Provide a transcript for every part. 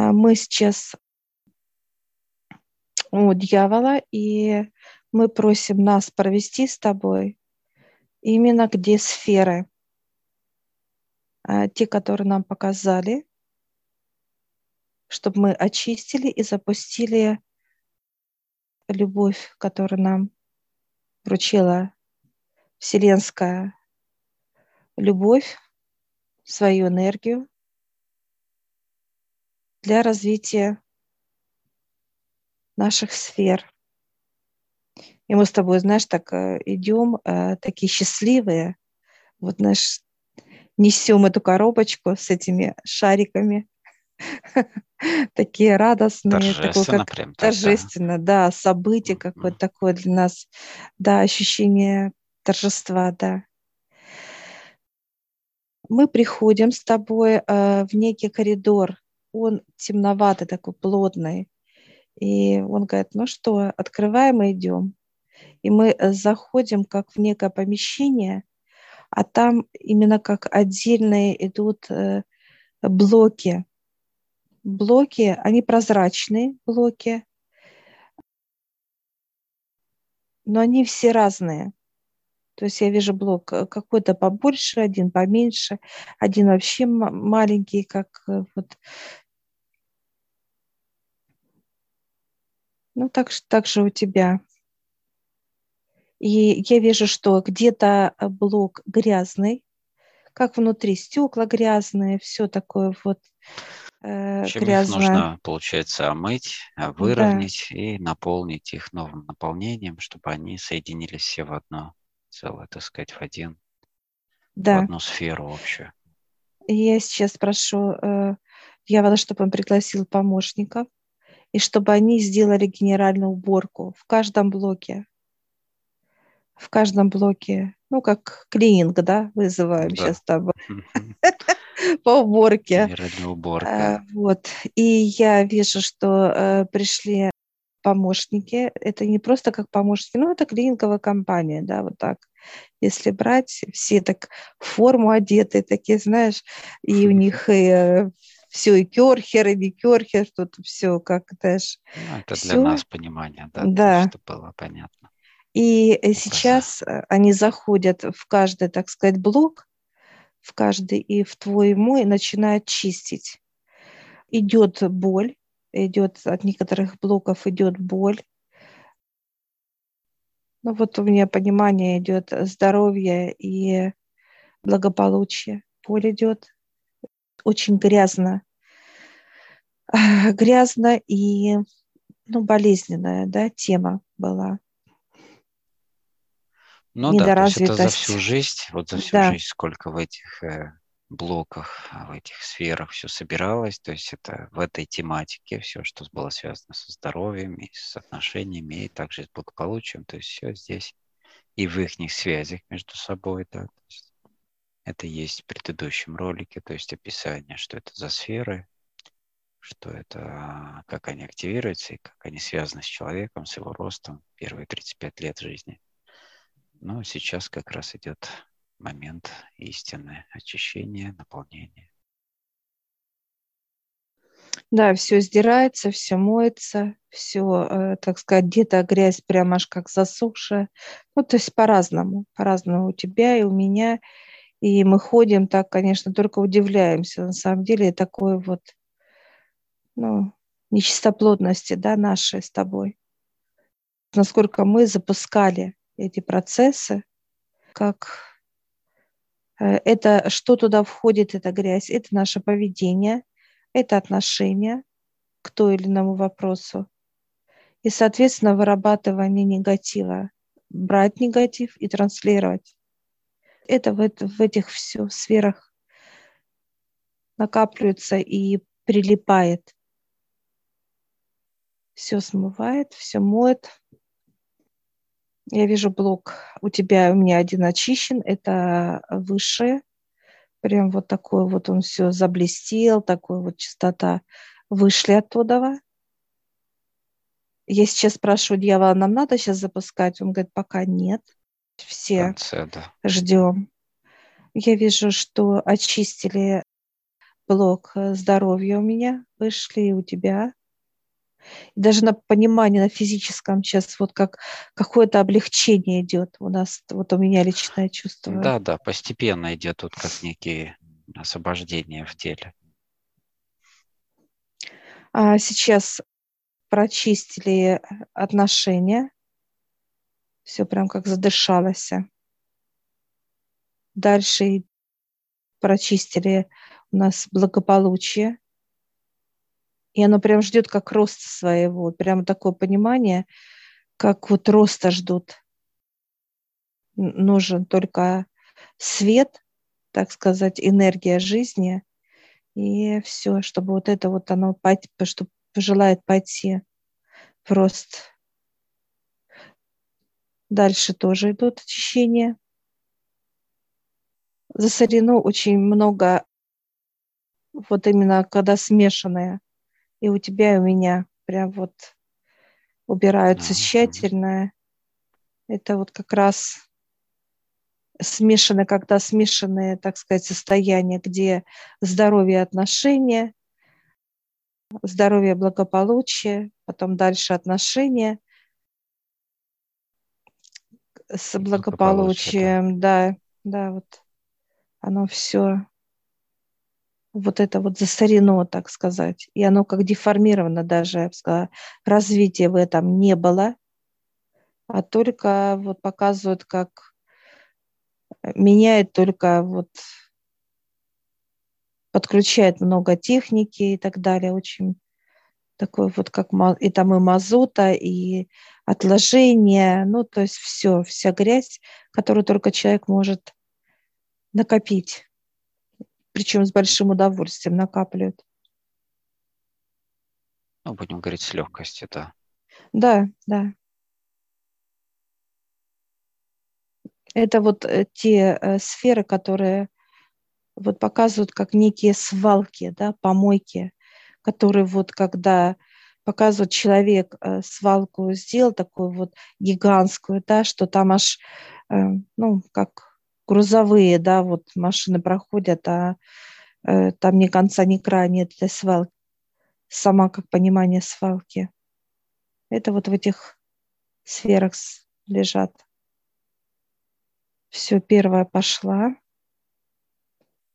А, мы сейчас у дьявола, и мы просим нас провести с тобой именно где сферы, а, те, которые нам показали, чтобы мы очистили и запустили любовь, которую нам вручила Вселенская любовь, свою энергию для развития наших сфер. И мы с тобой, знаешь, так э, идем, э, такие счастливые, вот, знаешь, несем эту коробочку с этими шариками, такие радостные, такое как прям, торжественно, да, событие какое-то такое для нас, да, ощущение торжества, да. Мы приходим с тобой э, в некий коридор, он темноватый, такой плотный, и он говорит, ну что, открываем и идем. И мы э, заходим как в некое помещение, а там именно как отдельные идут э, блоки, блоки, они прозрачные блоки, но они все разные. То есть я вижу блок э, какой-то побольше, один поменьше, один вообще маленький, как э, вот. Ну, так, так же у тебя. И я вижу, что где-то э, блок грязный, как внутри стекла грязные, все такое вот э, Чем их нужно, получается, омыть, выровнять да. и наполнить их новым наполнением, чтобы они соединились все в одно целое, так сказать, в один, да. в одну сферу общую. Я сейчас прошу э, дьявола, чтобы он пригласил помощников, и чтобы они сделали генеральную уборку в каждом блоке. В каждом блоке, ну, как клининг, да, вызываем да. сейчас там по уборке. Генеральная уборка. А, вот. И я вижу, что э, пришли помощники. Это не просто как помощники, ну, это клининговая компания, да, вот так. Если брать, все так в форму одеты, такие, знаешь, и у них и э, все, и керхер, и не керхер, тут все как даже. Ну, это все. для нас понимание, да, да. чтобы было понятно. И. Э, сейчас э, они заходят в каждый, так сказать, блок, в каждый и в твой и мой начинают чистить. Идет боль, идет от некоторых блоков идет боль. Ну вот у меня понимание идет здоровье и благополучие. Боль идет очень грязно. Грязно и ну, болезненная да, тема была. Ну да, то есть это за всю жизнь, вот за всю да. жизнь, сколько в этих э, блоках, а, в этих сферах все собиралось. То есть это в этой тематике все, что было связано со здоровьем и с отношениями, и также с благополучием. То есть все здесь и в их связях между собой. Да. То есть это есть в предыдущем ролике, то есть описание, что это за сферы, что это, как они активируются и как они связаны с человеком, с его ростом первые 35 лет жизни. Но сейчас как раз идет момент истины, очищения, наполнения. Да, все сдирается, все моется, все, э, так сказать, где-то грязь прямо аж как засохшая. Ну, то есть по-разному, по-разному у тебя и у меня. И мы ходим так, конечно, только удивляемся. На самом деле такой вот, ну, нечистоплотности, да, нашей с тобой. Насколько мы запускали эти процессы, как это что туда входит, эта грязь? Это наше поведение, это отношение к той или иному вопросу. И, соответственно, вырабатывание негатива. Брать негатив и транслировать. Это в, это, в этих все сферах накапливается и прилипает. Все смывает, все моет, я вижу блок у тебя, у меня один очищен, это выше, прям вот такой вот он все заблестел, такой вот чистота. Вышли оттуда. Я сейчас спрашиваю дьявола, нам надо сейчас запускать? Он говорит, пока нет. Все конце, да. ждем. Я вижу, что очистили блок э, здоровья у меня, вышли у тебя. И даже на понимание на физическом сейчас вот как какое-то облегчение идет у нас, вот у меня личное чувство. Да, да, постепенно идет тут как некие освобождения в теле. А сейчас прочистили отношения. Все прям как задышалось. Дальше прочистили у нас благополучие. И оно прям ждет как роста своего. Прям такое понимание, как вот роста ждут. Нужен только свет, так сказать, энергия жизни. И все, чтобы вот это вот оно, чтобы пожелает пойти в рост. Дальше тоже идут очищения. Засорено очень много, вот именно когда смешанное и у тебя, и у меня прям вот убираются тщательно. Это вот как раз смешанные, когда смешанные, так сказать, состояния, где здоровье отношения, здоровье благополучие, потом дальше отношения с благополучием, да, да, вот оно все вот это вот засорено, так сказать. И оно как деформировано даже, я бы сказала, развития в этом не было, а только вот показывают, как меняет только вот подключает много техники и так далее, очень такой вот как и там и мазута, и отложения, ну то есть все, вся грязь, которую только человек может накопить причем с большим удовольствием накапливают. Ну, будем говорить, с легкостью, да. Да, да. Это вот э, те э, сферы, которые вот показывают как некие свалки, да, помойки, которые вот когда показывает человек э, свалку сделал такую вот гигантскую, да, что там аж, ну, как грузовые, да, вот машины проходят, а э, там ни конца, ни края нет этой свалки. Сама как понимание свалки. Это вот в этих сферах лежат. Все, первая пошла.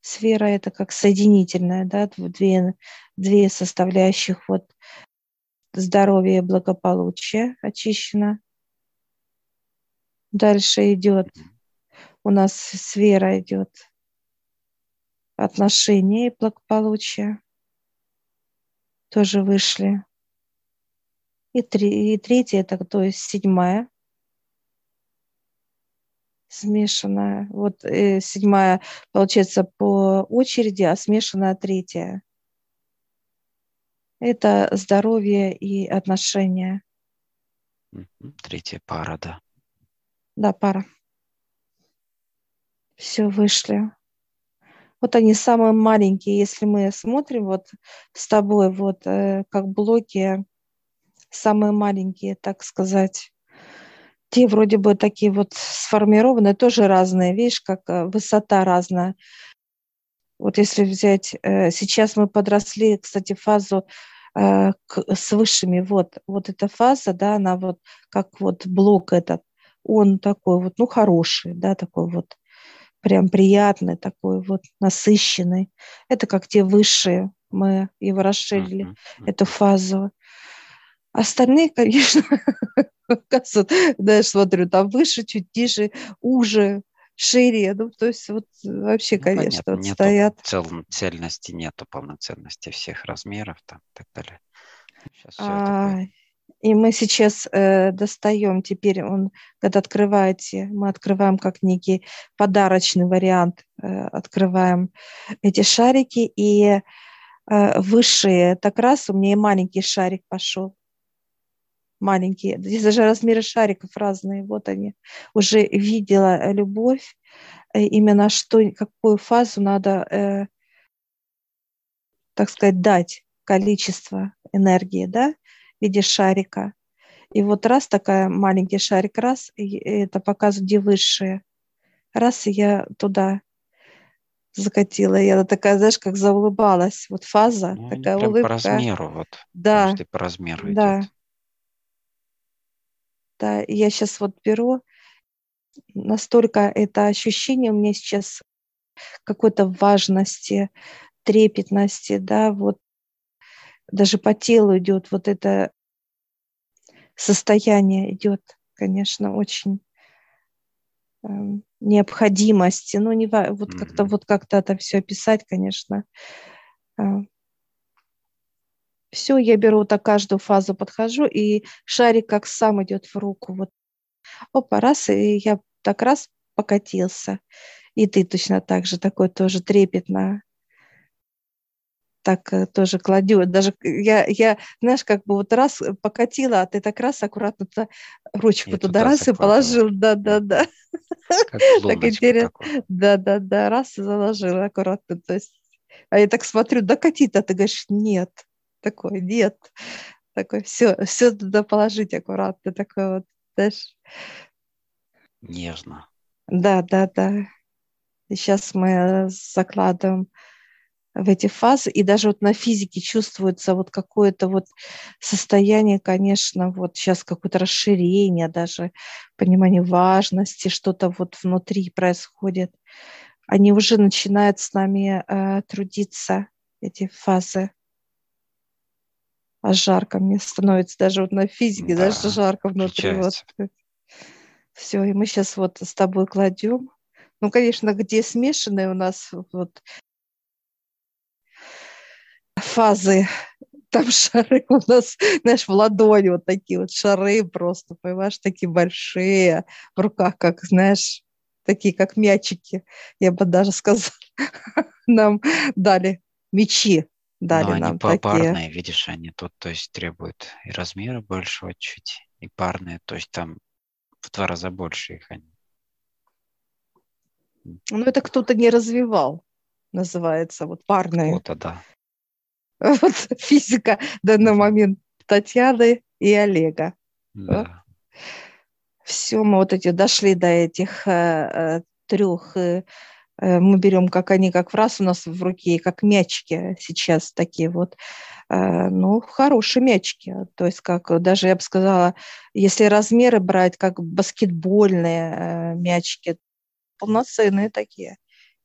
Сфера это как соединительная, да, две, две составляющих вот здоровье и благополучие очищено. Дальше идет у нас сфера идет отношения и благополучия. Тоже вышли. И, три, и третья, это то есть седьмая, смешанная. Вот э, седьмая, получается, по очереди, а смешанная третья. Это здоровье и отношения. Третья пара, да. Да, пара все вышли. Вот они самые маленькие, если мы смотрим вот с тобой, вот э, как блоки, самые маленькие, так сказать. Те вроде бы такие вот сформированные, тоже разные, видишь, как э, высота разная. Вот если взять, э, сейчас мы подросли, кстати, фазу э, к, с высшими, вот, вот эта фаза, да, она вот как вот блок этот, он такой вот, ну, хороший, да, такой вот прям приятный такой вот, насыщенный. Это как те высшие, мы его расширили, mm-hmm. эту фазу. Остальные, конечно, да, я смотрю, там выше, чуть ниже, уже, шире. Ну, то есть вот вообще, ну, конечно, понятно, вот стоят. Цел, цельности нету, полноценности всех размеров там и так далее. Сейчас а, это и мы сейчас э, достаем, теперь он, когда открываете, мы открываем как некий подарочный вариант, э, открываем эти шарики, и э, высшие, так раз у меня и маленький шарик пошел. Маленькие. Здесь даже размеры шариков разные. Вот они. Уже видела любовь, э, именно что, какую фазу надо, э, так сказать, дать количество энергии, да, в виде шарика. И вот раз такая маленький шарик, раз, это показывает, где высшие. Раз, и я туда закатила. Она такая, знаешь, как заулыбалась. Вот фаза, ну, такая прям улыбка. по размеру вот. Да. Каждый по размеру да. идет. Да, я сейчас вот беру, настолько это ощущение у меня сейчас какой-то важности, трепетности, да, вот даже по телу идет вот это состояние идет, конечно, очень э, необходимости, ну не вот mm-hmm. как-то вот как-то это все описать, конечно. Э, все, я беру так каждую фазу подхожу и шарик как сам идет в руку, вот опа раз и я так раз покатился, и ты точно так же такой тоже трепетно так э, тоже кладет. Даже я, я, знаешь, как бы вот раз покатила, а ты так раз аккуратно туда, ручку я туда, раз и положил. Да, да, да. так интересно. Да, да, да, раз и заложил аккуратно. То есть, а я так смотрю, да кати-то, ты говоришь, нет. Такой, нет. Такой, все, все туда положить аккуратно. Такой вот, знаешь. Нежно. Да, да, да. И сейчас мы закладываем в эти фазы, и даже вот на физике чувствуется вот какое-то вот состояние, конечно, вот сейчас какое-то расширение, даже понимание важности, что-то вот внутри происходит. Они уже начинают с нами э, трудиться, эти фазы. А жарко мне становится даже вот на физике, да, даже жарко внутри. Вот. Все, и мы сейчас вот с тобой кладем. Ну, конечно, где смешанные у нас вот фазы, там шары у нас, знаешь, в ладони вот такие вот шары просто, понимаешь, такие большие, в руках, как, знаешь, такие как мячики, я бы даже сказала, нам дали мечи, дали Но нам они такие. видишь, они тут, то есть требуют и размера большего чуть, и парные, то есть там в два раза больше их они. Ну, это кто-то не развивал, называется, вот парные. Вот, да. Вот физика в данный момент Татьяны и Олега. Да. Все, мы вот эти дошли до этих э, э трех. Э, э, мы берем, как они, как в раз у нас в руке, как мячики сейчас такие вот. Э, ну, хорошие мячики. То есть, как даже я бы сказала, если размеры брать, как баскетбольные э, мячики, полноценные такие.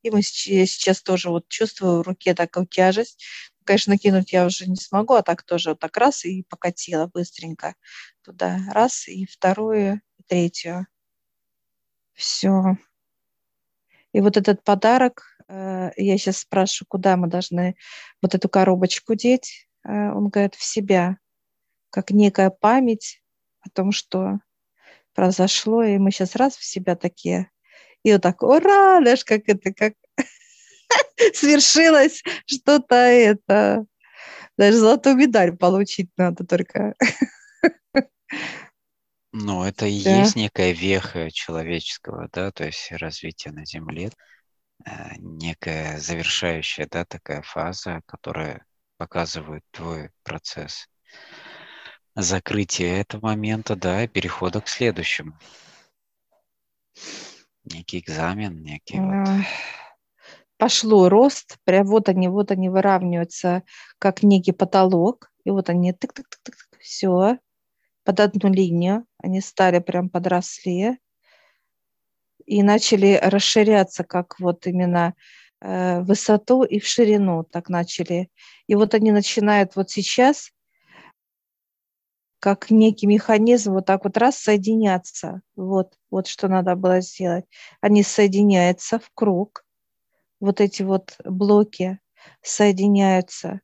И мы сейчас тоже вот чувствую в руке такую тяжесть конечно, кинуть я уже не смогу, а так тоже вот так раз и покатила быстренько туда. Раз, и вторую, и третью. Все. И вот этот подарок, э, я сейчас спрашиваю, куда мы должны вот эту коробочку деть. Э, он говорит, в себя, как некая память о том, что произошло, и мы сейчас раз в себя такие, и вот так, ура, знаешь, как это, как свершилось что-то это. Даже золотую медаль получить надо только. Ну, это и да. есть некая веха человеческого, да, то есть развитие на Земле, э, некая завершающая, да, такая фаза, которая показывает твой процесс закрытия этого момента, да, и перехода к следующему. Некий экзамен, некий вот пошло рост, прям вот они, вот они выравниваются, как некий потолок, и вот они тык-тык-тык-тык, все, под одну линию, они стали прям подросли и начали расширяться, как вот именно э, высоту и в ширину так начали. И вот они начинают вот сейчас как некий механизм вот так вот раз соединяться. Вот, вот что надо было сделать. Они соединяются в круг, вот эти вот блоки соединяются,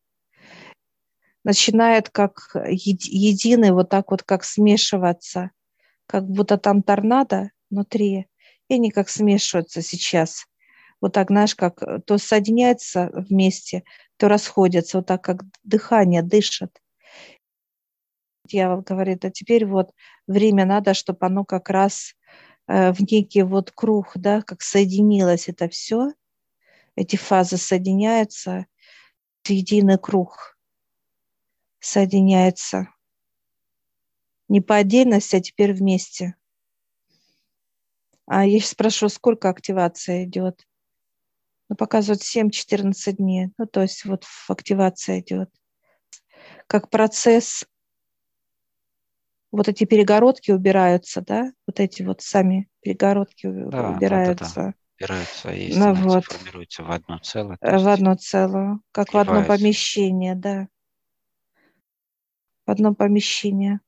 начинает как единый вот так вот как смешиваться, как будто там торнадо внутри, и они как смешиваются сейчас. Вот так, знаешь, как то соединяются вместе, то расходятся, вот так как дыхание дышит. Дьявол говорит, а теперь вот время надо, чтобы оно как раз э, в некий вот круг, да, как соединилось это все – эти фазы соединяются в единый круг, соединяются не по отдельности, а теперь вместе. А я сейчас спрошу, сколько активация идет? Ну, показывают 7-14 дней. Ну, то есть вот активация идет. Как процесс вот эти перегородки убираются, да, вот эти вот сами перегородки да, убираются. Да, да, да. Убираются и ну, вот. формируются в одно целое. В одно целое, как в одно помещение, да. В одно помещение.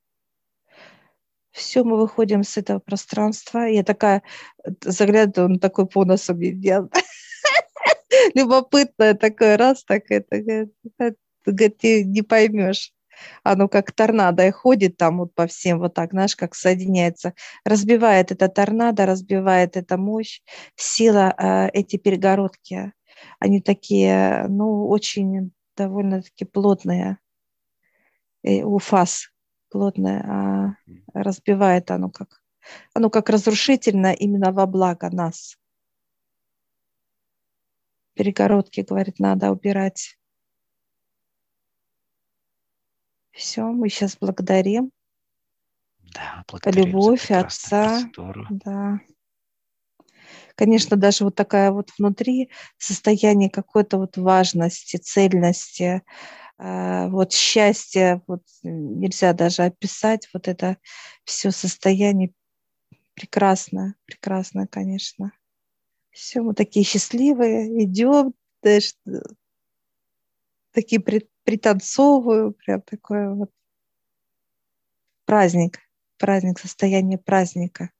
Все, мы выходим с этого пространства. Я такая заглядываю, он такой по носу мне делает. Любопытное такое, раз, так это, говорит, ты не поймешь оно как торнадо и ходит там вот по всем вот так, знаешь, как соединяется, разбивает это торнадо, разбивает эта мощь, сила, э, эти перегородки, они такие, ну, очень довольно-таки плотные, и у фаз плотные, а разбивает оно как, оно как разрушительно именно во благо нас. Перегородки, говорит, надо убирать. Все, мы сейчас благодарим. Да, благодарим Любовь Отца. Процедуру. Да. Конечно, даже вот такая вот внутри состояние какой-то вот важности, цельности, э, вот счастья, вот нельзя даже описать вот это все состояние прекрасно, прекрасно, конечно. Все, мы такие счастливые, идем, даже такие пританцовываю, прям такое вот праздник, праздник, состояние праздника.